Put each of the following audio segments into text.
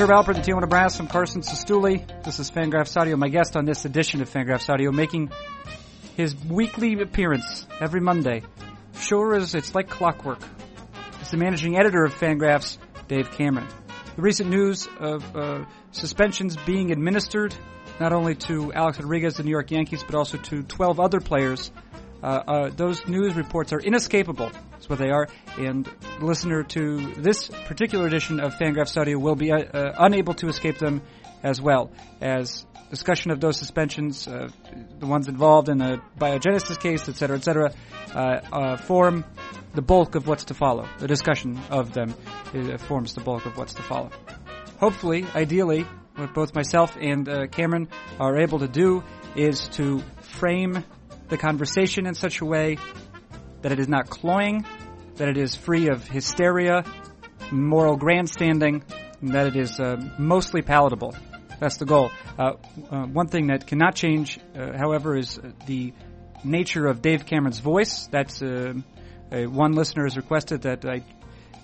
Herb Alpert, the Tijuana Brass. I'm Carson Cistulli. This is Fangraphs Audio. My guest on this edition of Fangraphs Audio, making his weekly appearance every Monday. Sure as it's like clockwork. It's the managing editor of Fangraphs, Dave Cameron. The recent news of uh, suspensions being administered not only to Alex Rodriguez, the New York Yankees, but also to 12 other players. Uh, uh, those news reports are inescapable. That's what they are. And the listener to this particular edition of Fangraphs Audio will be uh, uh, unable to escape them as well as discussion of those suspensions, uh, the ones involved in the biogenesis case, et cetera, et cetera, uh, form the bulk of what's to follow. The discussion of them forms the bulk of what's to follow. Hopefully, ideally, what both myself and uh, Cameron are able to do is to frame the conversation in such a way that it is not cloying, that it is free of hysteria, moral grandstanding, and that it is uh, mostly palatable. That's the goal. Uh, uh one thing that cannot change, uh, however, is the nature of Dave Cameron's voice. That's uh, one listener has requested that I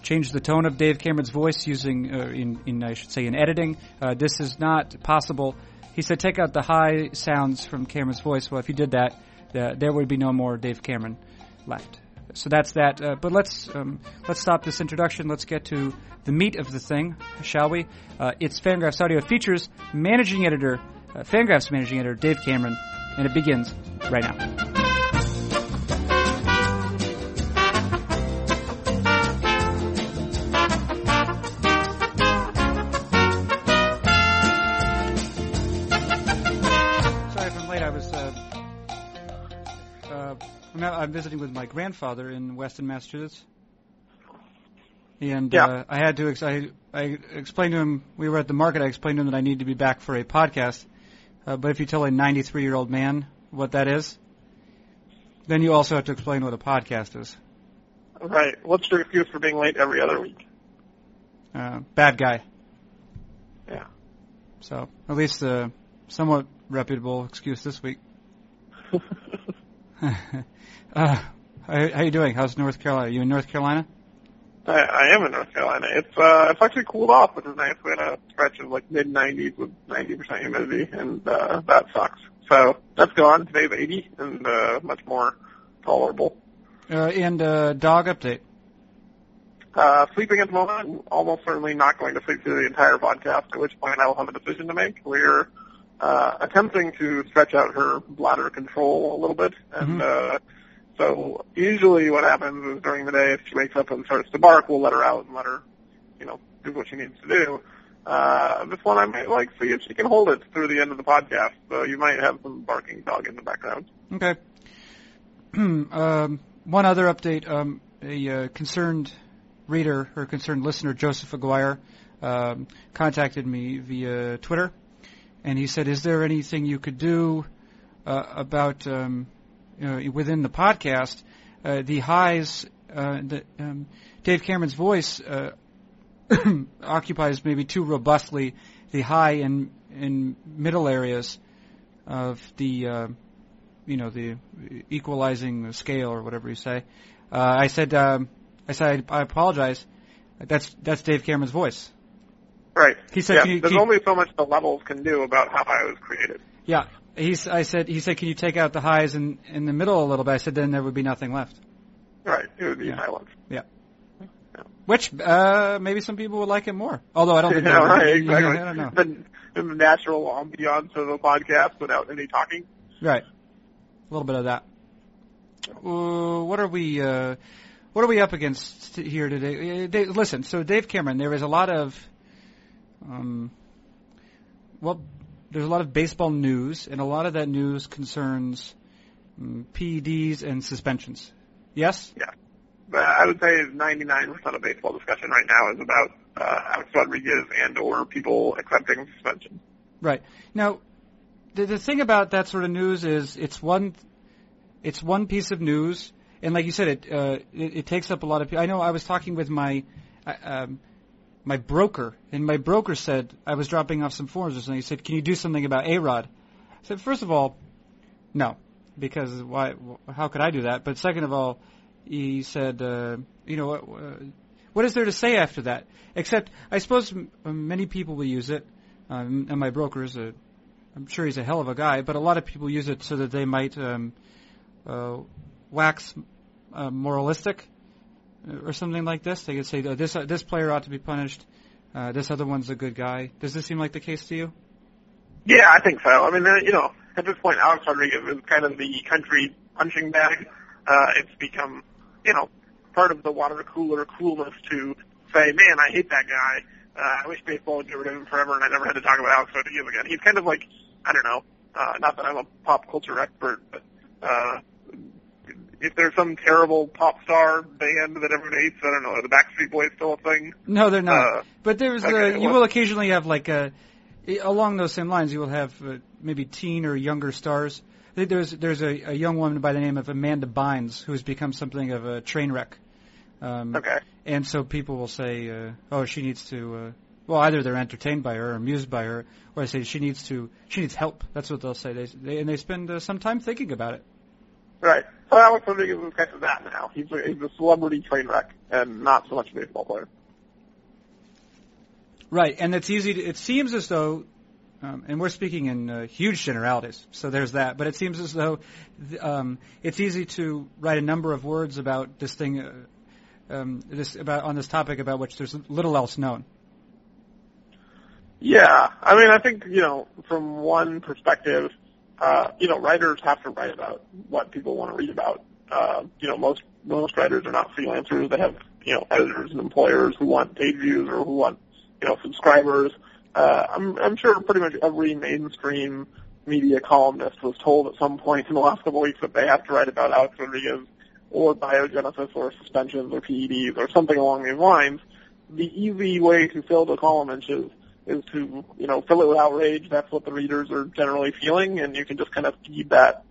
change the tone of Dave Cameron's voice using, uh, in, in, I should say, in editing. This is not possible. He said take out the high sounds from Cameron's voice. Well, if you did that, uh, there would be no more Dave Cameron left. So that's that. Uh, but let's um, let's stop this introduction. Let's get to the meat of the thing, shall we? Uh, it's Fangraphs Audio. Features managing editor, uh, Fangraphs managing editor Dave Cameron, and it begins right now. I'm visiting with my grandfather in Weston, Massachusetts, and yeah. uh, I had to. Ex- I, I explained to him we were at the market. I explained to him that I need to be back for a podcast. Uh, but if you tell a 93 year old man what that is, then you also have to explain what a podcast is. Right. What's your excuse for being late every other week? Uh, bad guy. Yeah. So at least a somewhat reputable excuse this week. Uh, how, how you doing? How's North Carolina? Are you in North Carolina? I, I am in North Carolina. It's uh, it's actually cooled off, which is nice. We had a stretch of like mid 90s with 90% humidity, and uh, that sucks. So that's gone. Today's 80 and uh, much more tolerable. Uh, and uh, dog update. Uh, sleeping at the moment. I'm almost certainly not going to sleep through the entire podcast. At which point I will have a decision to make. We're uh, attempting to stretch out her bladder control a little bit, and mm-hmm. uh, so usually what happens is during the day, if she wakes up and starts to bark, we'll let her out and let her, you know, do what she needs to do. Uh, this one I might like see if she can hold it through the end of the podcast. So you might have some barking dog in the background. Okay. um, one other update: um, a uh, concerned reader or concerned listener, Joseph Aguirre, um, contacted me via Twitter, and he said, "Is there anything you could do uh, about?" Um, uh, within the podcast, uh, the highs, uh, the, um, Dave Cameron's voice uh, occupies maybe too robustly the high and, and middle areas of the, uh, you know, the equalizing scale or whatever you say. I said, um, I said, I apologize. That's that's Dave Cameron's voice. Right. He said, yeah, you, there's only so much the levels can do about how I was created. Yeah, he's, I said, he said, can you take out the highs in, in the middle a little bit? I said, then there would be nothing left. Right. It would be yeah. silence. Yeah. yeah. Which, uh, maybe some people would like it more. Although I don't think yeah, right, exactly. I don't know. The, the natural ambiance of a podcast without any talking. Right. A little bit of that. Uh, what are we, uh, what are we up against here today? Uh, Dave, listen, so Dave Cameron, there is a lot of, um, well, there's a lot of baseball news, and a lot of that news concerns um, PEDs and suspensions. Yes? Yeah. But I would say 99% of baseball discussion right now is about uh, Alex Rodriguez and or people accepting suspension. Right. Now, the, the thing about that sort of news is it's one, it's one piece of news, and like you said, it uh, it, it takes up a lot of. I know I was talking with my uh, um, my broker, and my broker said I was dropping off some forms or something. He said, "Can you do something about A Rod?" I said, first of all, no, because why? How could I do that? But second of all, he said, uh, you know, uh, what is there to say after that? Except, I suppose m- many people will use it, um, and my broker is a, I'm sure he's a hell of a guy, but a lot of people use it so that they might um, uh, wax uh, moralistic or something like this. They could say uh, this uh, this player ought to be punished. Uh, this other one's a good guy. Does this seem like the case to you? Yeah, I think so. I mean, uh, you know, at this point, Alex Rodriguez is kind of the country punching bag. Uh, it's become, you know, part of the water cooler coolness to say, man, I hate that guy. Uh, I wish baseball would get rid of him forever, and I never had to talk about Alex Rodriguez again. He's kind of like, I don't know, uh, not that I'm a pop culture expert, but uh, if there's some terrible pop star band that everyone hates, I don't know, are the Backstreet Boys still a thing? No, they're not. Uh, but there's uh, okay, you well- will occasionally have like a along those same lines. You will have uh, maybe teen or younger stars. I think there's there's a, a young woman by the name of Amanda Bynes who has become something of a train wreck. Um, Okay. And so people will say, uh, "Oh, she needs to." Uh, well, either they're entertained by her, or amused by her, or they say she needs to. She needs help. That's what they'll say. They, they and they spend uh, some time thinking about it. Right. So Alex Rodriguez is kind of that now. He's a, he's a celebrity train wreck and not so much a baseball player. Right, and it's easy. To, it seems as though, um, and we're speaking in uh, huge generalities, so there's that. But it seems as though th- um, it's easy to write a number of words about this thing, uh, um, this about on this topic about which there's little else known. Yeah, I mean, I think you know, from one perspective, uh, you know, writers have to write about what people want to read about. Uh, you know, most most writers are not freelancers; they have you know editors and employers who want page views or who want you know subscribers. Uh, I'm I'm sure pretty much every mainstream media columnist was told at some point in the last couple of weeks that they have to write about Alex Rodriguez or biogenesis or suspensions or PEDs or something along these lines. The easy way to fill the column inches is to, you know, fill it with outrage. That's what the readers are generally feeling, and you can just kind of feed that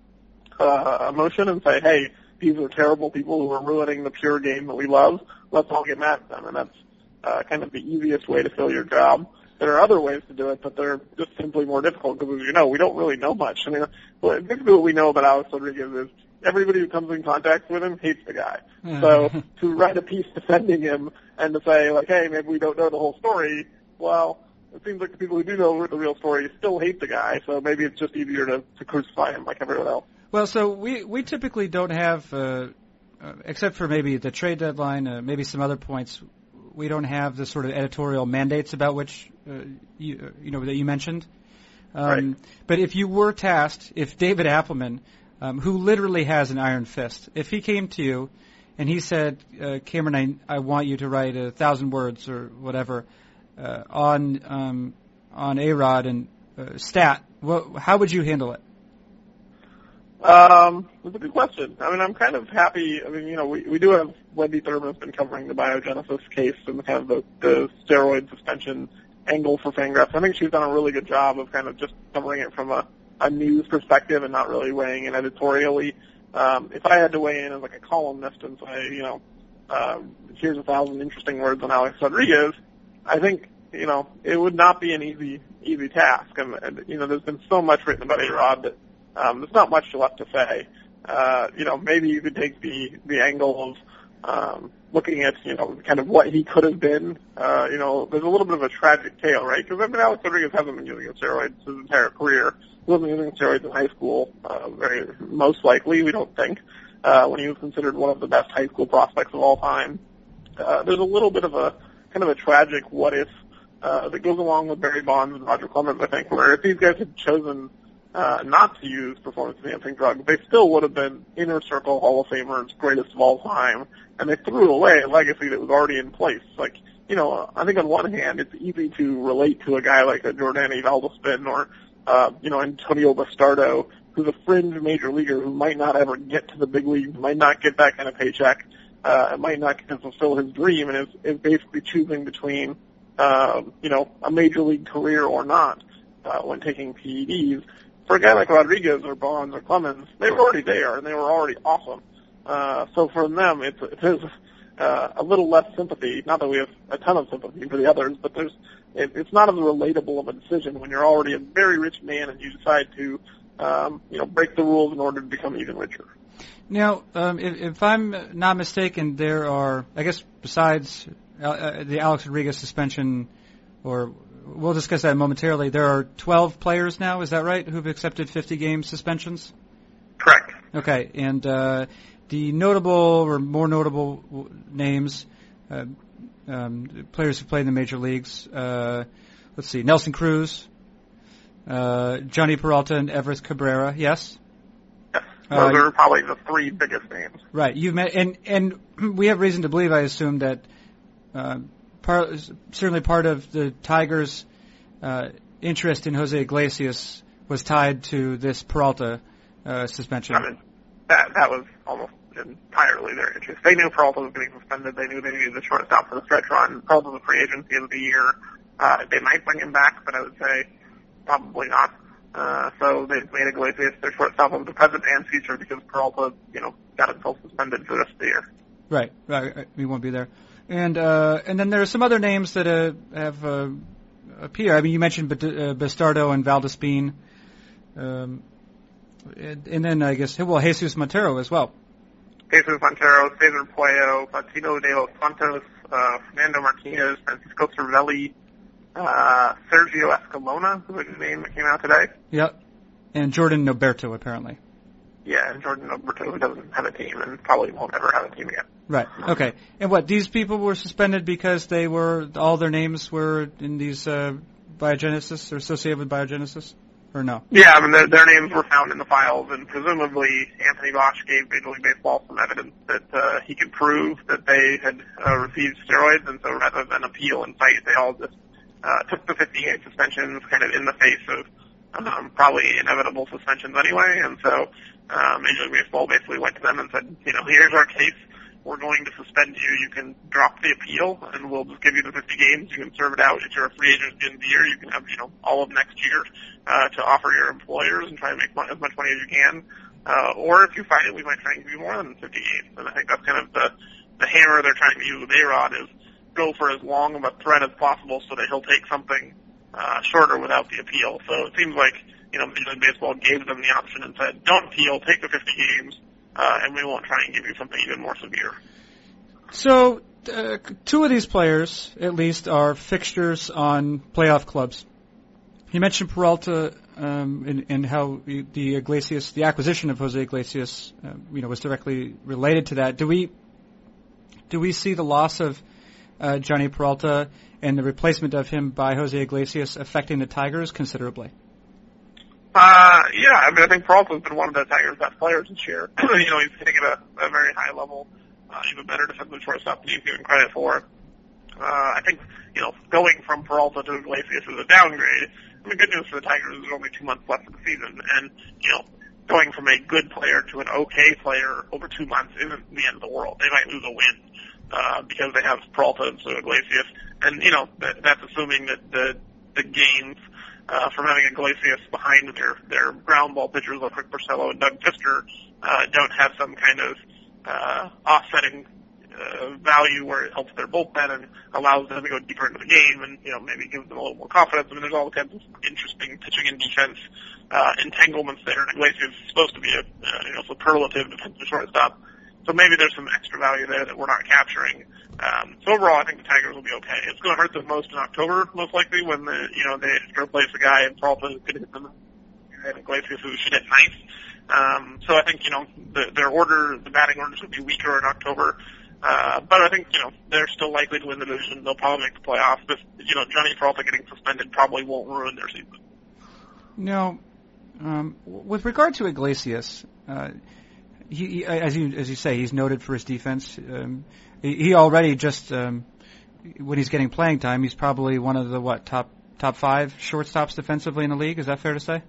uh, emotion and say, hey, these are terrible people who are ruining the pure game that we love. Let's all get mad at them, and that's uh, kind of the easiest way to fill your job. There are other ways to do it, but they're just simply more difficult because, as you know, we don't really know much. I mean, basically what we know about Alex Rodriguez is everybody who comes in contact with him hates the guy. So to write a piece defending him and to say like, hey, maybe we don't know the whole story, well, it seems like the people who do know the real story still hate the guy. So maybe it's just easier to, to crucify him like everyone else. Well, so we we typically don't have, uh, uh, except for maybe the trade deadline, uh, maybe some other points. We don't have the sort of editorial mandates about which uh, you uh, you know that you mentioned. Um, Right. But if you were tasked, if David Appelman, um, who literally has an iron fist, if he came to you and he said, uh, Cameron, I, I want you to write a thousand words or whatever uh, on um, on A Rod and uh, Stat, what, how would you handle it? Um, that's a good question. I mean, I'm kind of happy. I mean, you know, we, we do have Wendy Thurm has been covering the biogenesis case and kind of the, the steroid suspension angle for Fangraphs. I think she's done a really good job of kind of just covering it from a, a news perspective and not really weighing in editorially. Um, if I had to weigh in as like a columnist and say, you know, um, here's a thousand interesting words on Alex Rodriguez, I think you know it would not be an easy easy task. And, and you know, there's been so much written about Rod that um, there's not much left to say. Uh, you know, maybe you could take the the angle of um, looking at you know kind of what he could have been. Uh, you know, there's a little bit of a tragic tale, right? Because I mean, Alex Rodriguez hasn't been using steroids his entire career. He wasn't using steroids in high school, uh, very most likely, we don't think, uh, when he was considered one of the best high school prospects of all time. Uh, there's a little bit of a kind of a tragic what if uh, that goes along with Barry Bonds and Roger Clemens, I think, where if these guys had chosen uh, not to use performance-enhancing drugs, they still would have been inner circle Hall of Famers, greatest of all time, and they threw away a legacy that was already in place. Like, you know, I think on one hand, it's easy to relate to a guy like a Jordany Valdespin or, uh, you know, Antonio Bastardo, who's a fringe major leaguer who might not ever get to the big leagues, might not get that kind of paycheck, uh, might not to fulfill his dream, and is, is basically choosing between, um, you know, a major league career or not uh, when taking PEDs. For a guy like Rodriguez or Bonds or Clemens, they were already there and they were already awesome. Uh, so for them, it's it is uh, a little less sympathy. Not that we have a ton of sympathy for the others, but there's it, it's not as relatable of a decision when you're already a very rich man and you decide to, um, you know, break the rules in order to become even richer. Now, um, if, if I'm not mistaken, there are, I guess, besides uh, the Alex Rodriguez suspension, or we'll discuss that momentarily. There are 12 players now, is that right, who've accepted 50 game suspensions? Correct. Okay, and uh, the notable or more notable names, uh, um, players who play in the major leagues. Uh, let's see, Nelson Cruz, uh, Jhonny Peralta, and Everth Cabrera. Yes. Yes, those Uh, are probably the three biggest names. Right. You've met, and and we have reason to believe, I assume, that uh, part, certainly part of the Tigers' uh, interest in Jose Iglesias was tied to this Peralta uh, suspension. I mean, that that was almost entirely their interest. They knew Peralta was getting suspended. They knew they needed the shortstop for the stretch run. Peralta was a free agent at the end of the year. Uh, they might bring him back, but I would say probably not. Uh, so they made Iglesias their shortstop of the present and future because Peralta, you know, got himself suspended for the rest of the year. Right. Right. right. We won't be there. And uh, and then there are some other names that uh, have uh, appeared. I mean, you mentioned uh, Bastardo and Valdespin. Um, and, and then I guess well Jesus Montero as well. Jesus Montero, Cesar Puello, Fautino de los Santos, uh, Fernando Martinez, Francisco Cervelli, uh, Sergio Escalona, who was the name that came out today. Yep. And Jordan Norberto apparently. Yeah, and Jordan Norberto doesn't have a team and probably won't ever have a team again. Right. Okay. And what these people were suspended because they were all their names were in these uh, biogenesis or associated with biogenesis, or no? Yeah, I mean, their, their names were found in the files, and presumably Anthony Bosch gave Major League Baseball some evidence that uh, he could prove that they had uh, received steroids, and so rather than appeal and fight, they all just uh, took the 50-game suspensions kind of in the face of um, probably inevitable suspensions anyway, and so uh, Major League Baseball basically went to them and said, you know, here's our case. We're going to suspend you. You can drop the appeal, and we'll just give you the 50 games. You can serve it out. If you're a free agent at the end of the year, you can have, you know, all of next year uh, to offer your employers and try to make mon- as much money as you can. Uh, or if you fight it, we might try and give you more than 50 games. And I think that's kind of the the hammer they're trying to use with A-Rod is go for as long of a threat as possible so that he'll take something uh, shorter without the appeal. So it seems like you know Major League Baseball gave them the option and said, don't appeal, take the 50 games, uh, and we won't try and give you something even more severe. So uh, two of these players, at least, are fixtures on playoff clubs. You mentioned Peralta um, and, and how the Iglesias, the acquisition of Jose Iglesias, uh, you know, was directly related to that. Do we do we see the loss of uh, Jhonny Peralta and the replacement of him by Jose Iglesias affecting the Tigers considerably? Uh, yeah, I mean, I think Peralta's been one of the Tigers' best players this year. you know, he's hitting at a, a very high level. Uh, a better defensive shortstop than he's given credit for. Uh, I think, you know, going from Peralta to Iglesias is a downgrade. I mean, good news for the Tigers is there's only two months left of the season, and, you know, going from a good player to an okay player over two months isn't the end of the world. They might lose a win, uh, because they have Peralta and so Iglesias. And, you know, that, that's assuming that the, the gains, uh, from having Iglesias behind their, their ground ball pitchers like Rick Porcello and Doug Fister, uh, don't have some kind of, uh, offsetting, uh, value where it helps their bullpen and allows them to go deeper into the game and, you know, maybe gives them a little more confidence. I mean, there's all kinds of interesting pitching and defense, uh, entanglements there. And Iglesias is supposed to be a, uh, you know, superlative defensive shortstop. So maybe there's some extra value there that we're not capturing. Um, so overall, I think the Tigers will be okay. It's going to hurt them most in October, most likely, when the you know they replace a guy and Peralta going to hit them, and Iglesias who should hit ninth. Um, so I think you know the, their order, the batting orders will be weaker in October. Uh, but I think you know they're still likely to win the division. They'll probably make the playoffs. But you know Jhonny Peralta getting suspended probably won't ruin their season. No. Um, with regard to Iglesias, uh, he, he, as you as you say, he's noted for his defense. Um, he, already just um, when he's getting playing time, he's probably one of the what top top five shortstops defensively in the league. Is that fair to say?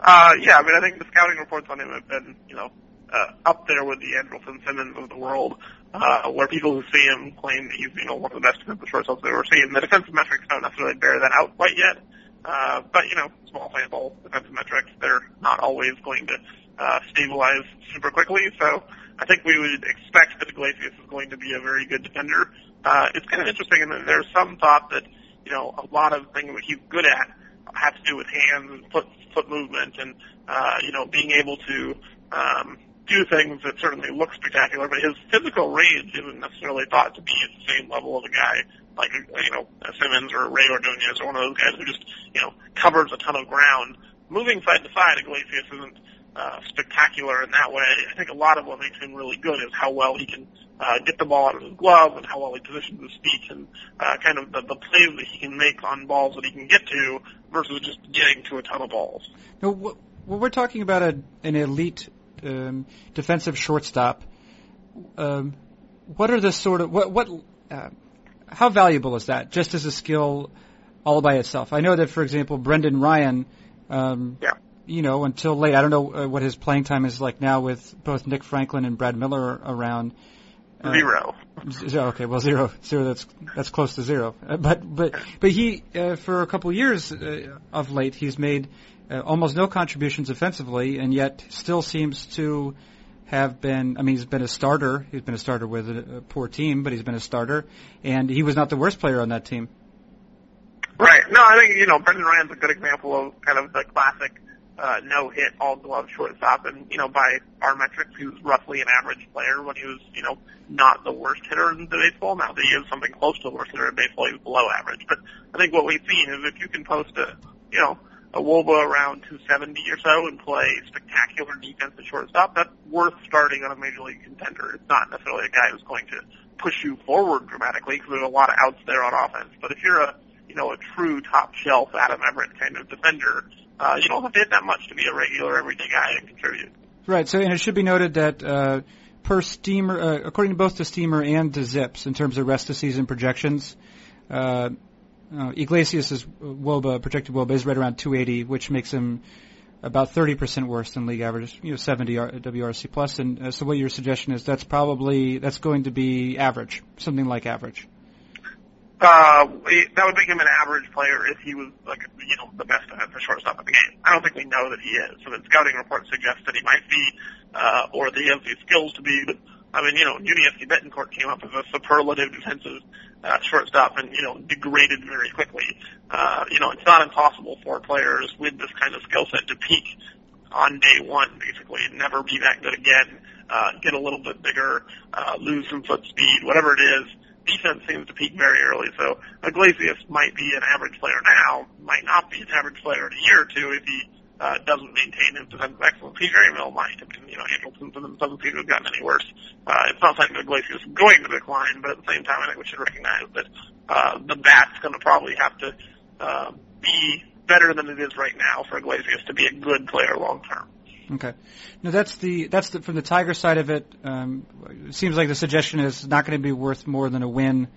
Uh, yeah, I mean, I think the scouting reports on him have been, you know, uh, up there with the Andrelton Simmons of the world, uh, where people who see him claim that he's, you know, one of the best defensive shortstops they've ever seen. The defensive metrics don't necessarily bear that out quite yet, uh, but, you know, small sample defensive metrics, they're not always going to, uh, stabilize super quickly, so I think we would expect that Iglesias is going to be a very good defender. Uh, it's kind of interesting, and there's some thought that, you know, a lot of things that he's good at have to do with hands and foot foot movement and uh, you know being able to um, do things that certainly look spectacular, but his physical range isn't necessarily thought to be at the same level of a guy like you know Simmons or Rey Ordonez or one of those guys who just you know covers a ton of ground. Moving side to side, Iglesias isn't uh, spectacular in that way. I think a lot of what makes him really good is how well he can uh, get the ball out of his glove and how well he positions his feet and uh, kind of the, the plays that he can make on balls that he can get to versus just getting to a ton of balls. Now, when we're talking about a, an elite um, defensive shortstop, um, what are the sort of what what uh, how valuable is that just as a skill all by itself? I know that, for example, Brendan Ryan. Um, yeah you know, until late. I don't know uh, what his playing time is like now with both Nick Franklin and Brad Miller around. Uh, zero. Okay, well, zero, zero. That's that's close to zero. Uh, but but but he uh, for a couple years uh, of late, he's made uh, almost no contributions offensively, and yet still seems to have been. I mean, he's been a starter. He's been a starter with a, a poor team, but he's been a starter, and he was not the worst player on that team. Right. No, I think you know Brendan Ryan's a good example of kind of the classic uh, no hit, all glove shortstop, and you know by our metrics, he was roughly an average player when he was you know not the worst hitter in baseball. Now that he is something close to the worst hitter in baseball, he's below average. But I think what we've seen is if you can post a you know a Woba around 270 or so and play spectacular defense at shortstop, that's worth starting on a major league contender. It's not necessarily a guy who's going to push you forward dramatically because there's a lot of outs there on offense. But if you're a you know a true top shelf Adam Everett kind of defender, uh, you don't have to hit that much to be a regular everyday guy and contribute. Right. So, and it should be noted that uh, per Steamer, uh, according to both the Steamer and the Zips, in terms of rest of season projections, uh, uh, Iglesias' WOBA projected WOBA is right around 280, which makes him about 30% worse than league average, you know, 70 WRC plus. And uh, so, what your suggestion is that's probably that's going to be average, something like average. Uh, that would make him an average player if he was like, you know, the best defensive shortstop in the game. I don't think we know that he is. So the scouting report suggests that he might be, uh, or that he has the skills to be. But I mean, you know, Yuniesky Betancourt came up as a superlative defensive uh, shortstop and you know degraded very quickly. Uh, you know, it's not impossible for players with this kind of skill set to peak on day one, basically, and never be that good again. Uh, get a little bit bigger, uh, lose some foot speed, whatever it is defense seems to peak very early. So Iglesias might be an average player now, might not be an average player in a year or two if he uh, doesn't maintain his defensive excellence. P. Mill might. I mean, you know, Andrelton doesn't seem to have gotten any worse. Uh, it's not that Iglesias is going to decline, but at the same time, I think we should recognize that uh, the bat's going to probably have to uh, be better than it is right now for Iglesias to be a good player long term. Okay. Now that's the that's the from the Tiger side of it. Um, it seems like the suggestion is not going to be worth more than a win,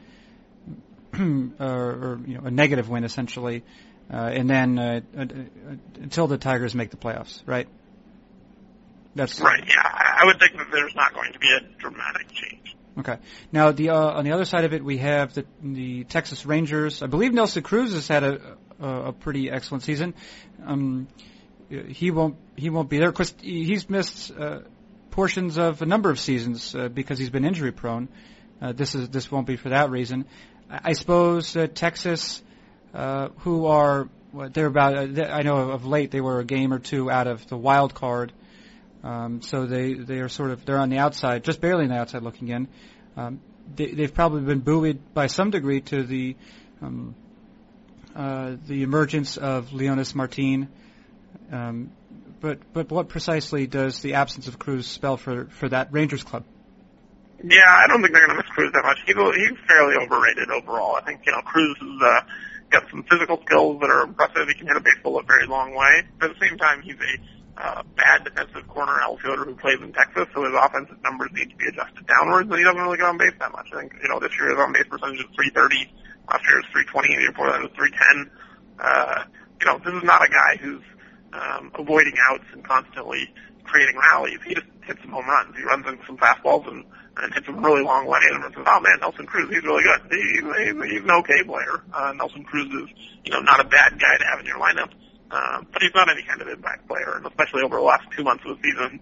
or, or you know a negative win essentially, uh, and then uh, uh, until the Tigers make the playoffs, right? That's right. Yeah, I would think that there's not going to be a dramatic change. Okay. Now the uh, on the other side of it, we have the the Texas Rangers. I believe Nelson Cruz has had a a, a pretty excellent season. Um, he won't he won't be there. Of course, he's missed uh, portions of a number of seasons uh, because he's been injury prone. Uh, this is this won't be for that reason. I, I suppose uh, Texas, uh, who are they're about. Uh, I know of late they were a game or two out of the wild card, um, so they they are sort of they're on the outside, just barely on the outside looking in. Um, they, they've probably been buoyed by some degree to the um, uh, the emergence of Leonys Martin um, but but what precisely does the absence of Cruz spell for for that Rangers club? Yeah, I don't think they're going to miss Cruz that much. He's he's fairly overrated overall. I think you know Cruz has uh, got some physical skills that are impressive. He can hit a baseball a very long way. But at the same time, he's a uh, bad defensive corner outfielder who plays in Texas, so his offensive numbers need to be adjusted downwards, and he doesn't really get on base that much. I think, you know, this year his on base percentage is 330, last year was 320, the year before that was 310. Uh, you know, this is not a guy who's um, avoiding outs and constantly creating rallies. He just hits some home runs. He runs into some fastballs and, and hits them really long way. And says, "Oh man, Nelson Cruz, he's really good. He, he's, he's an okay player." Uh, Nelson Cruz is, you know, not a bad guy to have in your lineup, uh, but he's not any kind of impact player. And especially over the last two months of the season,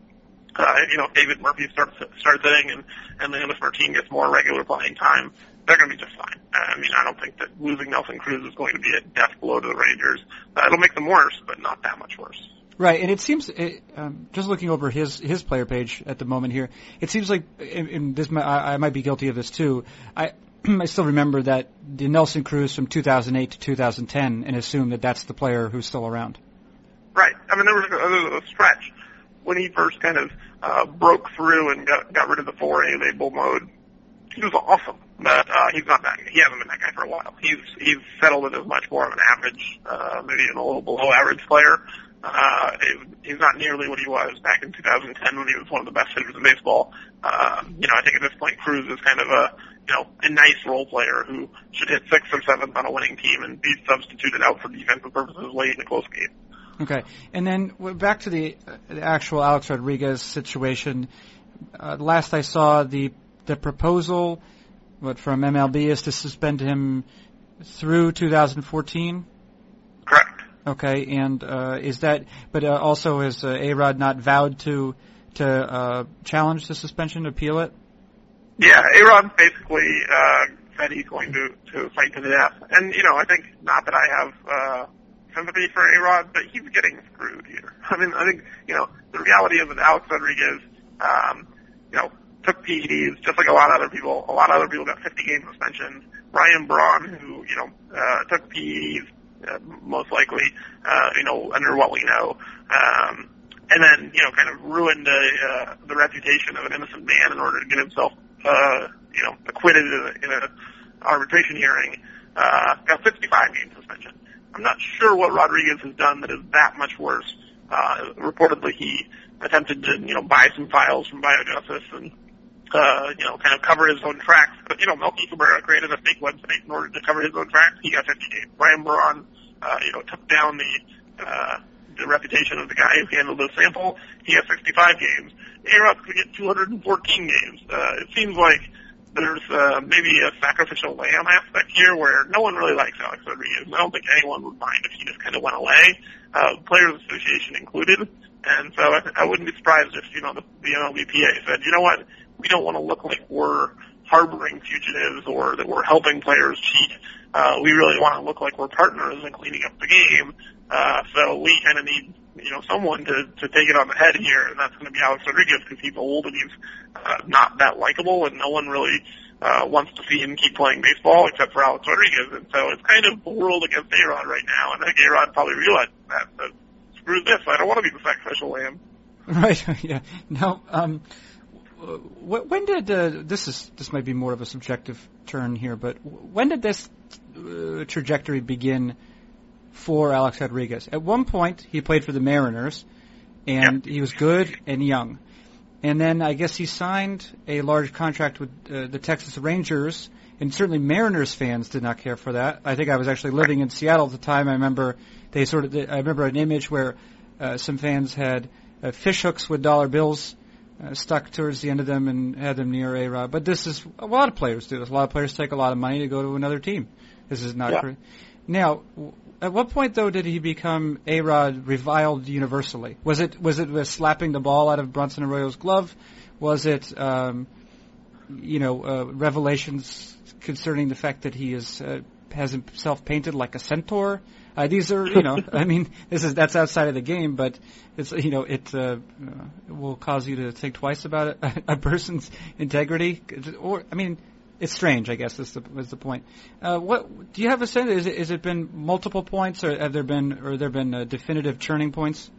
uh, you know, David Murphy starts starts hitting, and and Leonys Martin gets more regular playing time they're going to be just fine. I mean, I don't think that losing Nelson Cruz is going to be a death blow to the Rangers. Uh, it'll make them worse, but not that much worse. Right, and it seems it, um, just looking over his his player page at the moment here, it seems like, and, and this might, I, I might be guilty of this too. I I still remember that the Nelson Cruz from 2008 to 2010, and assume that that's the player who's still around. Right. I mean, there was a, there was a stretch when he first kind of uh, broke through and got got rid of the 4A label mode. He was awesome, but uh, he's not that. He hasn't been that guy for a while. He's he's settled into much more of an average, uh, maybe a little below average player. Uh, he's not nearly what he was back in 2010 when he was one of the best hitters in baseball. Uh, you know, I think at this point Cruz is kind of a, you know, a nice role player who should hit sixth or seventh on a winning team and be substituted out for defensive purposes late in a close game. Okay, and then back to the, uh, the actual Alex Rodriguez situation. Uh, last I saw, the the proposal, what from MLB is to suspend him through 2014. Correct. Okay, and uh, is that? But uh, also, is uh, A Rod not vowed to to uh, challenge the suspension, appeal it? Yeah, A Rod basically uh, said he's going to to fight to the death, and you know, I think not that I have uh, sympathy for A Rod, but he's getting screwed here. I mean, I think you know the reality is that Alex Rodriguez, um, you know, took PEDs just like a lot of other people. A lot of other people got 50 game suspensions. Ryan Braun, who you know uh, took PEDs uh, most likely, uh, you know, under what we know. Um, and then, you know, kind of ruined uh, uh, the reputation of an innocent man in order to get himself, uh, you know, acquitted in a, arbitration hearing. Uh, got 55 game suspension. I'm not sure what Rodriguez has done that is that much worse. Uh, reportedly, he attempted to, you know, buy some files from Biogenesis and, uh, you know, kind of cover his own tracks. But, you know, Melky Cabrera created a fake website in order to cover his own tracks. He got 50 games. Ryan Braun, uh, you know, took down the, uh, the reputation of the guy who handled the sample. He has 65 games. A-Rod's could get 214 games. Uh, it seems like there's uh, maybe a sacrificial lamb aspect here where no one really likes Alex Rodriguez. I don't think anyone would mind if he just kind of went away, uh, Players Association included. And so I, I wouldn't be surprised if, you know, the, the MLBPA said, you know what, we don't want to look like we're harboring fugitives or that we're helping players cheat. Uh, we really want to look like we're partners in cleaning up the game. Uh, so we kind of need, you know, someone to, to take it on the head here, and that's going to be Alex Rodriguez because he's old and he's uh, not that likable, and no one really uh, wants to see him keep playing baseball except for Alex Rodriguez. And so it's kind of the world against A-Rod right now, and I think A-Rod probably realized that. So screw this, I don't want to be the sacrificial lamb. Right. Yeah. Now, um, when did uh, this is this might be more of a subjective turn here, but when did this uh, trajectory begin for Alex Rodriguez? At one point, he played for the Mariners, and yep. he was good and young. And then I guess he signed a large contract with uh, the Texas Rangers, and certainly Mariners fans did not care for that. I think I was actually living in Seattle at the time. I remember they sort of I remember an image where uh, some fans had uh, fish hooks with dollar bills uh, stuck towards the end of them and had them near A Rod. But this is a lot of players do this. A lot of players take a lot of money to go to another team. This is not yeah. Now, at what point though did he become A Rod reviled universally? Was it was it with slapping the ball out of Bronson Arroyo's glove? Was it um, you know uh, revelations concerning the fact that he is uh, has himself painted like a centaur? Uh, these are, you know, I mean, this is that's outside of the game, but it's, you know, it uh, will cause you to think twice about it, a person's integrity. Or, I mean, it's strange. I guess is the is the point. Uh, what do you have a sense? Is it is it been multiple points, or have there been or there been uh, definitive turning points?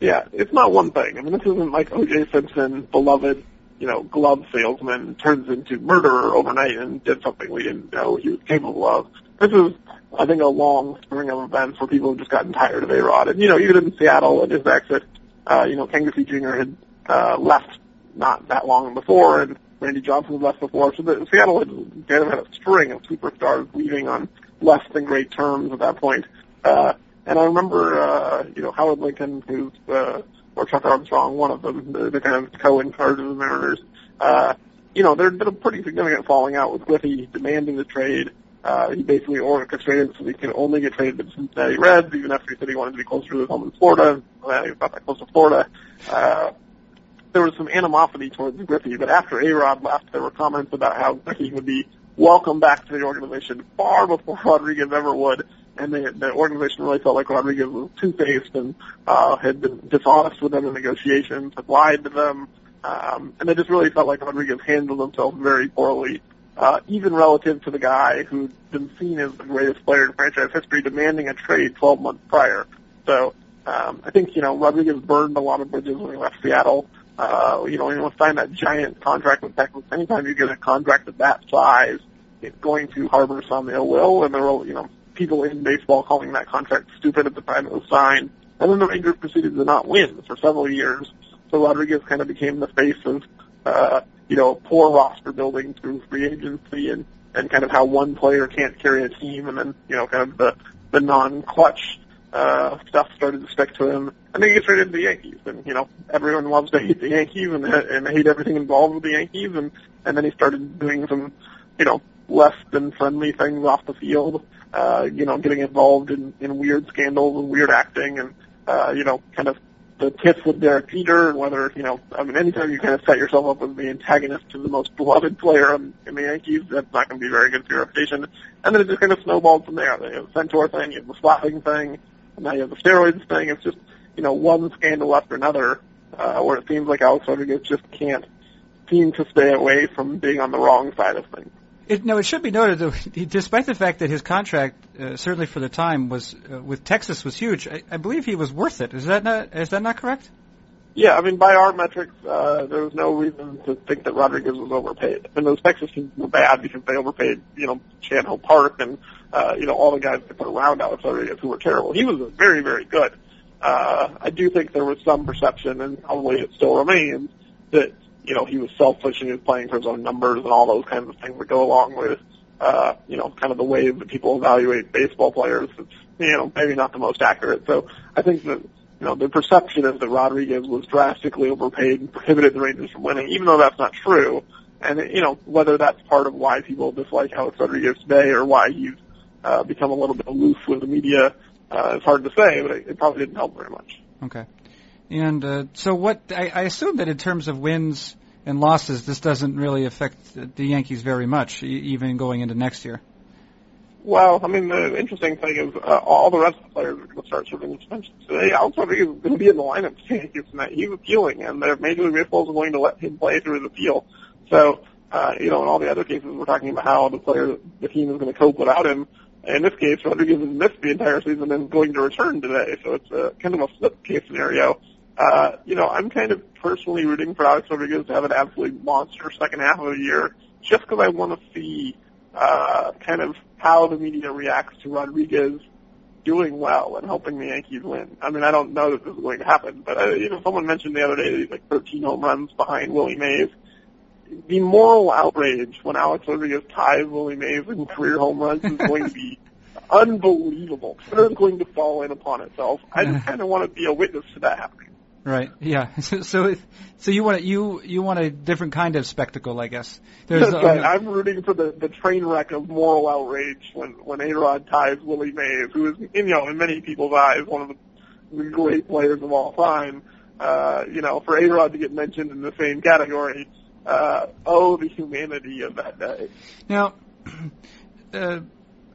Yeah, it's not one thing. I mean, this isn't like O.J. Simpson, beloved, you know, glove salesman turns into murderer overnight and did something we didn't know he was capable of. This is I think, a long string of events where people have just gotten tired of A-Rod. And, you know, even in Seattle and his exit, uh, you know, Ken Griffey Jr. had uh, left not that long before, and Randy Johnson had left before. So the, Seattle had kind of had a string of superstars leaving on less than great terms at that point. Uh, and I remember, uh, you know, Howard Lincoln, who's, uh, or Chuck Armstrong, one of them, the, the kind of co-in of the Mariners, uh, you know, there had been a pretty significant falling out with Griffey demanding the trade. Uh, he basically orchestrated so he can only get traded to the Cincinnati Reds, even after he said he wanted to be closer to his home in Florida. Well, he was not that close to Florida. Uh, there was some animosity towards Griffey, but after A-Rod left, there were comments about how Griffey would be welcome back to the organization far before Rodriguez ever would. and the, the organization really felt like Rodriguez was two-faced and uh, had been dishonest with them in negotiations, had lied to them, um, and they just really felt like Rodriguez handled himself very poorly, uh, even relative to the guy who'd been seen as the greatest player in franchise history, demanding a trade 12 months prior. So um, I think you know Rodriguez burned a lot of bridges when he left Seattle. Uh, you know, when you sign that giant contract with Texas, anytime you get a contract of that size, it's going to harbor some ill will, and there will, you know, people in baseball calling that contract stupid at the time it was signed. And then the Rangers proceeded to not win for several years. So Rodriguez kind of became the face of, uh, you know, poor roster building through free agency and, and kind of how one player can't carry a team and then, you know, kind of the, the non-clutch, uh, stuff started to stick to him. And then he gets right into the Yankees and, you know, everyone loves to hate the Yankees and, and hate everything involved with the Yankees and, and then he started doing some, you know, less than friendly things off the field, uh, you know, getting involved in, in weird scandals and weird acting and, uh, you know, kind of the tiff with Derek Jeter whether, you know, I mean, anytime you kind of set yourself up as the antagonist to the most beloved player in, in the Yankees, that's not going to be very good for your reputation. And then it just kind of snowballed from there. You have the Centaur thing, you have the slapping thing, and now you have the steroids thing. It's just, you know, one scandal after another, uh, where it seems like Alex Rodriguez just can't seem to stay away from being on the wrong side of things. It, no, it should be noted that despite the fact that his contract, uh, certainly for the time, was uh, with Texas was huge. I, I believe he was worth it. Is that not? Is that not correct? Yeah, I mean, by our metrics, uh, there was no reason to think that Rodriguez was overpaid. And those Texas teams were bad because they overpaid, you know, Chan Park and, uh, you know, all the guys they put around Alex Rodriguez who were terrible. He was very, very good. Uh, I do think there was some perception, and probably it still remains, that you know, he was selfish and he was playing for his own numbers and all those kinds of things that go along with, uh, you know, kind of the way that people evaluate baseball players. It's, you know, maybe not the most accurate. So I think that, you know, the perception is that Rodriguez was drastically overpaid and prohibited the Rangers from winning, even though that's not true. And, you know, whether that's part of why people dislike Alex Rodriguez today or why he's, uh, become a little bit aloof with the media, uh, it's hard to say, but it, it probably didn't help very much. Okay. And uh, so, what I, I assume that in terms of wins and losses, this doesn't really affect the Yankees very much, even going into next year. Well, I mean, the interesting thing is uh, all the rest of the players are going to start serving suspensions. Today, Rodriguez is going to be in the lineup for Yankees tonight. He's appealing, and the Major League Baseball is going to let him play through his appeal. So, uh, you know, in all the other cases, we're talking about how the player, the team is going to cope without him. In this case, Rodriguez has missed the entire season and is going to return today. So it's a, kind of a flip case scenario. Uh, you know, I'm kind of personally rooting for Alex Rodriguez to have an absolute monster second half of the year, just because I want to see uh, kind of how the media reacts to Rodriguez doing well and helping the Yankees win. I mean, I don't know that this is going to happen, but uh, you know, someone mentioned the other day that he's like 13 home runs behind Willie Mays. The moral outrage when Alex Rodriguez ties Willie Mays in career home runs is going to be unbelievable. It's going to fall in upon itself. I just kind of want to be a witness to that happening. Right. Yeah. So, so you want a, you you want a different kind of spectacle, I guess. There's, That's right. I'm rooting for the the train wreck of moral outrage when when A Rod ties Willie Mays, who is you know in many people's eyes one of the great players of all time. Uh, you know, for A Rod to get mentioned in the same category. Uh, oh, the humanity of that day. Now. Uh,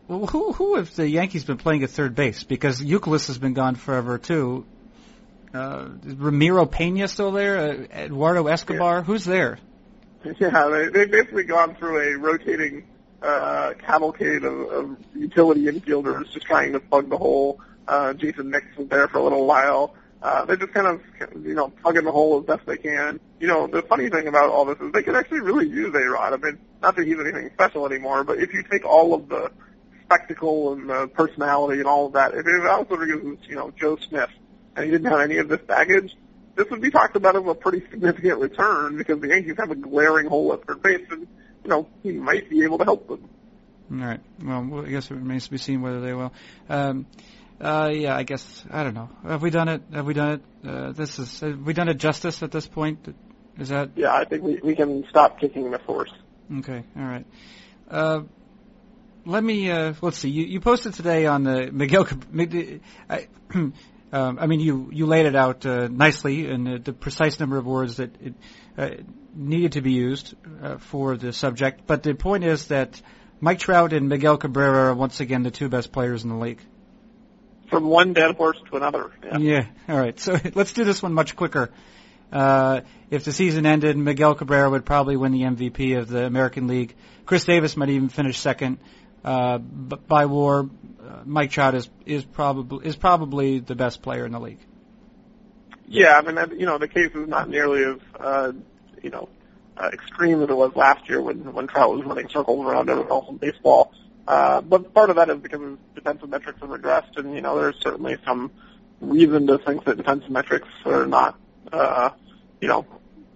well, who who have the Yankees been playing at third base? Because Youkilis has been gone forever too. Uh, is Ramiro Pena still there? Uh, Eduardo Escobar? Yeah. Who's there? Yeah, they, they've basically gone through a rotating uh, cavalcade of, of utility infielders just trying to plug the hole. Uh, Jayson Nix was there for a little while. Uh, they're just kind of, you know, plugging the hole as best they can. You know, the funny thing about all this is they could actually really use A-Rod. I mean, not that he's anything special anymore, but if you take all of the spectacle and the personality and all of that, if, if Alex Rodriguez was, you know, Joe Smith, and he didn't have any of this baggage, this would be talked about as a pretty significant return because the Yankees have a glaring hole at third base, and you know he might be able to help them. All right. Well, I guess it remains to be seen whether they will. Um, uh, yeah, I guess I don't know. Have we done it? Have we done it? Uh, this is have we done it justice at this point? Is that? Yeah, I think we we can stop kicking the horse. Okay. All right. Uh, let me uh, let's see. You, you posted today on the Miguel. I, um, I mean, you, you laid it out uh, nicely and the, the precise number of words that it uh, needed to be used uh, for the subject. But the point is that Mike Trout and Miguel Cabrera are once again the two best players in the league. from one dead horse to another. Yeah. yeah. All right. So let's do this one much quicker. Uh, if the season ended, Miguel Cabrera would probably win the MVP of the American League. Chris Davis might even finish second. Uh, by WAR, uh, Mike Trout is is probably is probably the best player in the league. Yeah, I mean, you know, the case is not nearly as uh, you know uh, extreme as it was last year when when Trout was running circles around everyone else in baseball. Uh, but part of that is because defensive metrics have regressed, and you know, there's certainly some reason to think that defensive metrics are not, uh, you know,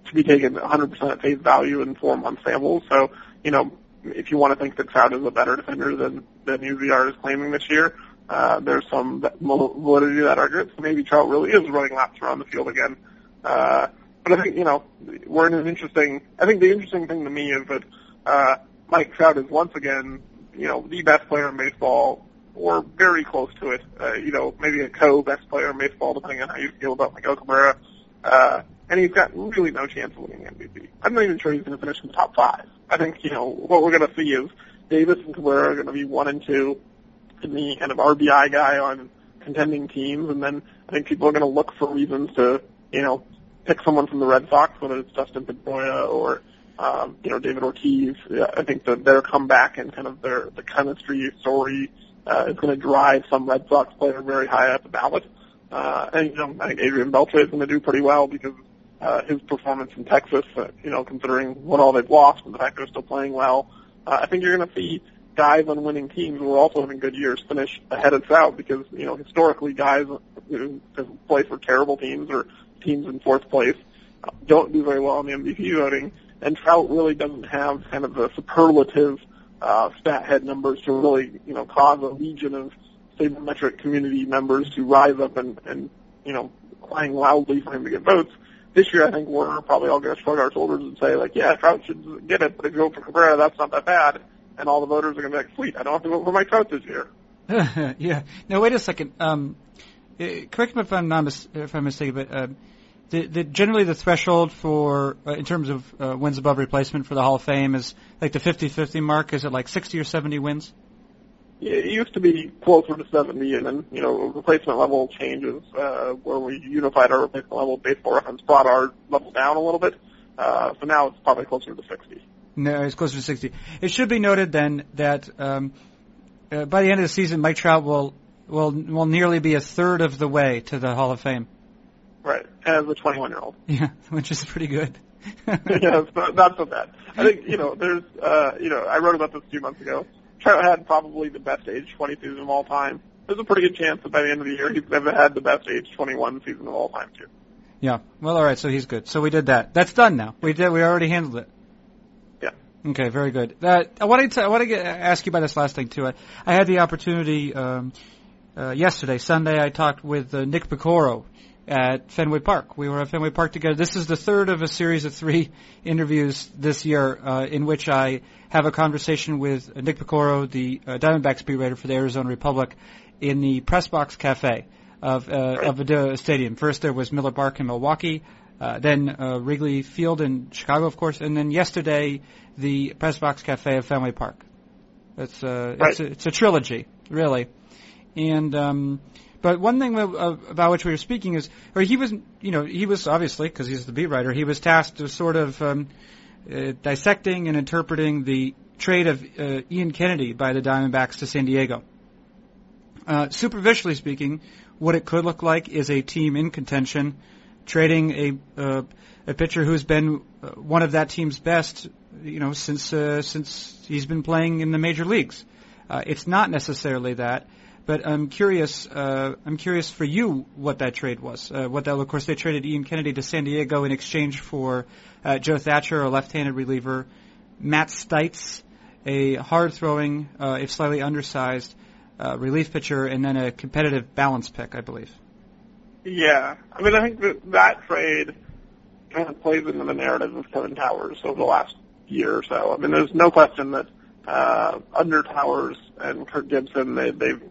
to be taken 100% at face value in four-month samples. So, you know, if you want to think that Trout is a better defender than than UZR is claiming this year, uh, there's some validity to that argument. So maybe Trout really is running laps around the field again. Uh, but I think you know we're in an interesting. I think the interesting thing to me is that uh, Mike Trout is once again you know the best player in baseball or very close to it. Uh, you know maybe a co-best player in baseball depending on how you feel about Miguel Cabrera. Uh, and he's got really no chance of winning MVP. I'm not even sure he's going to finish in the top five. I think, you know, what we're going to see is Davis and Cabrera are going to be one and two and the kind of RBI guy on contending teams, and then I think people are going to look for reasons to, you know, pick someone from the Red Sox, whether it's Dustin Pedroia or, um, you know, David Ortiz. I think that their comeback and kind of their the chemistry story uh, is going to drive some Red Sox player very high up the ballot. Uh, and you know, I think Adrian Beltre is going to do pretty well because uh, his performance in Texas, uh, you know, considering what all they've lost and the fact they're still playing well, uh, I think you're going to see guys on winning teams who are also having good years finish ahead of Trout because, you know, historically guys who play for terrible teams or teams in fourth place don't do very well in the MVP voting. And Trout really doesn't have kind of the superlative uh, stat head numbers to really, you know, cause a legion of sabermetric community members to rise up and, and you know, crying loudly for him to get votes. This year, I think we're probably all going to shrug our shoulders and say, like, yeah, Trout should get it, but if you vote for Cabrera, that's not that bad. And all the voters are going to be like, sweet, I don't have to vote for Mike Trout this year. yeah. Now, wait a second. Um, eh, correct me if I'm not mis- if I'm mistaken, but uh, the, the, generally the threshold for uh, in terms of uh, wins above replacement for the Hall of Fame is like the 50-50 mark. Is it like 60 or 70 wins? It used to be closer to 70, and then, you know, replacement level changes, uh, where we unified our replacement level baseball reference brought our level down a little bit. Uh, so now it's probably closer to 60. No, it's closer to 60. It should be noted then that, um, uh, by the end of the season, Mike Trout will, will, will nearly be a third of the way to the Hall of Fame. Right, as a 21 year old. Yeah, which is pretty good. yeah, it's not, not so bad. I think, you know, there's, uh, you know, I wrote about this a few months ago. Trout had probably the best age 20 season of all time. There's a pretty good chance that by the end of the year he's ever had the best age 21 season of all time too. Yeah. Well, all right. So he's good. So we did that. That's done now. We did. We already handled it. Yeah. Okay. Very good. Uh, I wanted to. I want to get, ask you about this last thing too. I, I had the opportunity um, uh, yesterday, Sunday. I talked with uh, Nick Piecoro at Fenway Park. We were at Fenway Park together. This is the third of a series of three interviews this year uh, in which I have a conversation with Nick Piecoro, the uh, Diamondbacks beat writer for the Arizona Republic, in the Press Box Cafe of uh, of a stadium. First there was Miller Park in Milwaukee, uh, then uh, Wrigley Field in Chicago, of course, and then yesterday the Press Box Cafe of Fenway Park. It's uh, right. it's, a, it's a trilogy, really, and. Um, but one thing about which we were speaking is, or he was, you know, he was obviously because he's the beat writer. He was tasked with sort of um, uh, dissecting and interpreting the trade of uh, Ian Kennedy by the Diamondbacks to San Diego. Uh, superficially speaking, what it could look like is a team in contention trading a uh, a pitcher who's been uh, one of that team's best, you know, since uh, since he's been playing in the major leagues. Uh, it's not necessarily that. But I'm curious. Uh, I'm curious for you what that trade was. Uh, what that, of course, they traded Ian Kennedy to San Diego in exchange for uh, Joe Thatcher, a left-handed reliever, Matt Stites, a hard-throwing, uh, if slightly undersized, uh, relief pitcher, and then a competitive balance pick, I believe. Yeah, I mean, I think that that trade kind of plays into the narrative of Kevin Towers over the last year or so. I mean, there's no question that uh, under Towers and Kirk Gibson, they, they've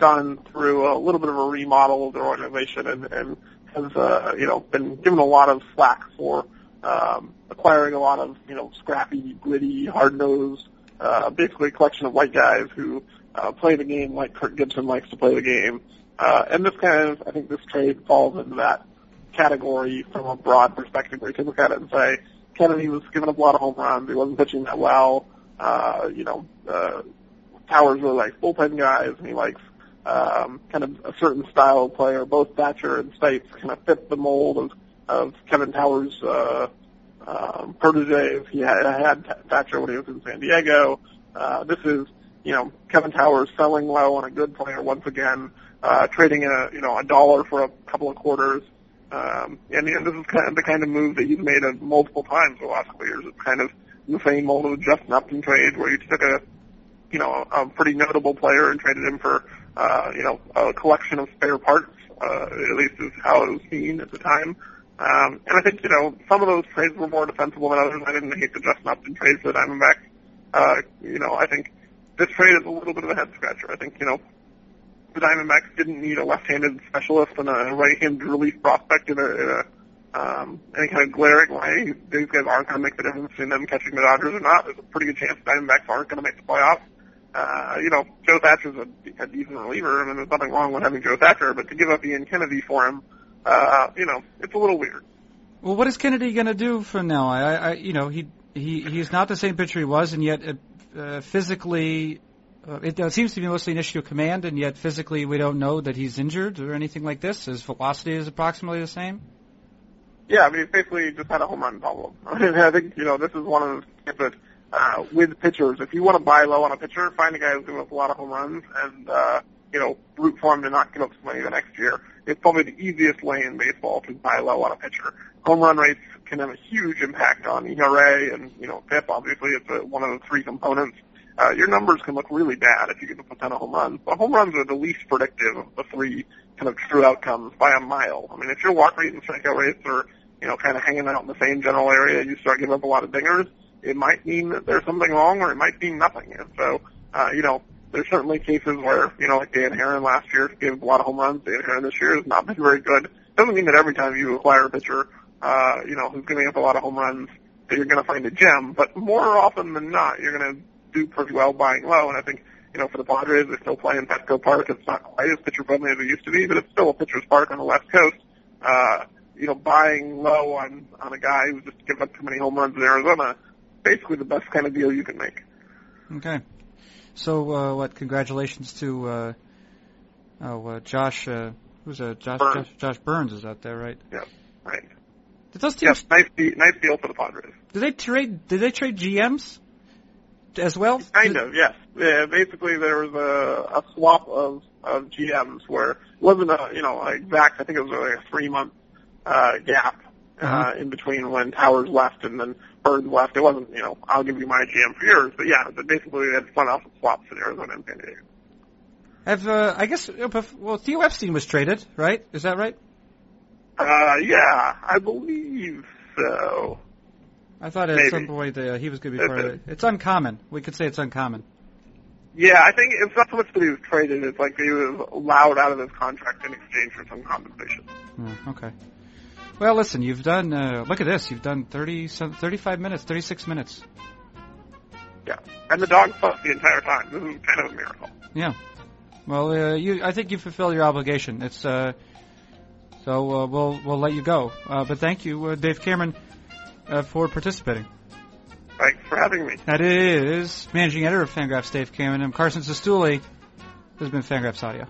gone through a little bit of a remodel of their organization and, and has, uh, you know, been given a lot of slack for um, acquiring a lot of, you know, scrappy, gritty, hard-nosed, uh, basically a collection of white guys who uh, play the game like Kirk Gibson likes to play the game. Uh, and this kind of, I think this trade falls into that category from a broad perspective where you can look at it and say, Kennedy was giving up a lot of home runs. He wasn't pitching that well. Uh, you know, uh, Towers really likes bullpen guys, and he likes um, kind of a certain style of player. Both Thatcher and Stites kind of fit the mold of, of Kevin Towers' uh, um, proteges. He had, had Thatcher when he was in San Diego. Uh, this is, you know, Kevin Towers selling low on a good player once again, uh, trading in a, you know, a dollar for a couple of quarters. Um, and know, this is kind of the kind of move that he's made multiple times the last couple of years. It's kind of the same mold of the Justin Upton trade where you took a, you know, a pretty notable player and traded him for, uh, you know, a collection of spare parts, uh, at least is how it was seen at the time. Um, and I think, you know, some of those trades were more defensible than others. I didn't hate the Justin Upton trade for the Diamondbacks. Uh, you know, I think this trade is a little bit of a head scratcher. I think, you know, the Diamondbacks didn't need a left-handed specialist and a right-handed relief prospect in a, in a um, any kind of glaring way. These guys aren't going to make the difference between them catching the Dodgers or not. There's a pretty good chance the Diamondbacks aren't going to make the playoffs. Uh, you know, Joe Thatcher's a, a decent reliever. I mean, there's nothing wrong with having Joe Thatcher, but to give up Ian Kennedy for him, uh, you know, it's a little weird. Well, what is Kennedy going to do from now? I, I, you know, he he he's not the same pitcher he was, and yet uh, physically, uh, it, it seems to be mostly an issue of command, and yet physically we don't know that he's injured or anything like this. His velocity is approximately the same. Yeah, I mean, he's basically just had a home run problem. I mean, I think you know this is one of the that uh, with pitchers, if you want to buy low on a pitcher, find a guy who's giving up a lot of home runs and uh, you know root for him to not give up some money the next year. It's probably the easiest way in baseball to buy low on a pitcher. Home run rates can have a huge impact on ERA and you know FIP. Obviously, it's a, one of the three components. Uh, your numbers can look really bad if you give up a ton of home runs. But home runs are the least predictive of the three kind of true outcomes by a mile. I mean, if your walk rate and strikeout rates are you know, kind of hanging out in the same general area, you start giving up a lot of dingers, it might mean that there's something wrong or it might mean nothing. And so, uh, you know, there's certainly cases where, you know, like Dan Haren last year gave a lot of home runs. Dan Haren this year has not been very good. Doesn't mean that every time you acquire a pitcher, uh, you know, who's giving up a lot of home runs, that you're going to find a gem. But more often than not, you're going to do pretty well buying low. And I think, you know, for the Padres, they're still playing Petco Park. It's not quite as pitcher friendly as it used to be, but it's still a pitcher's park on the West Coast. Uh, you know, buying low on on a guy who just gives up too many home runs in Arizona, basically the best kind of deal you can make. Okay. So uh, what? Congratulations to uh, oh uh, Josh. Uh, who's a Josh, Byrnes. Josh? Josh Byrnes is out there, right? Yeah, right. Did those teams? Yes, nice, de- nice deal for the Padres. Did they trade? Did they trade GMs as well? Kind Did- of, yes. Yeah, basically, there was a, a swap of of GMs where it wasn't a you know exact. I think it was like a three month uh, gap uh, Uh-huh. in between when Towers left and then Byrnes left. It wasn't you know I'll give you my GM for yours, but yeah, but basically they had front office swaps in Arizona and San Diego. Have uh, I guess? uh, Well, Theo Epstein was traded, right? Is that right? Uh, yeah, I believe so. I thought at Maybe. some point uh, he was going to be part of it. It's uncommon. We could say it's uncommon. Yeah, I think it's not so much that he was traded; it's like he was allowed out of his contract in exchange for some compensation. Hmm, okay. Well, listen, you've done. Uh, look at this. You've done 30, 35 minutes, 36 minutes. Yeah, and the dog fucked the entire time. This is kind of a miracle. Yeah. Well, uh, you. I think you fulfill your obligation. It's. Uh, so uh, we'll we'll let you go. Uh, but thank you, uh, Dave Cameron, uh, for participating. Thanks for having me. That is managing editor of Fangraphs, Dave Cameron. I'm Carson Cistulli. This has been Fangraphs Audio.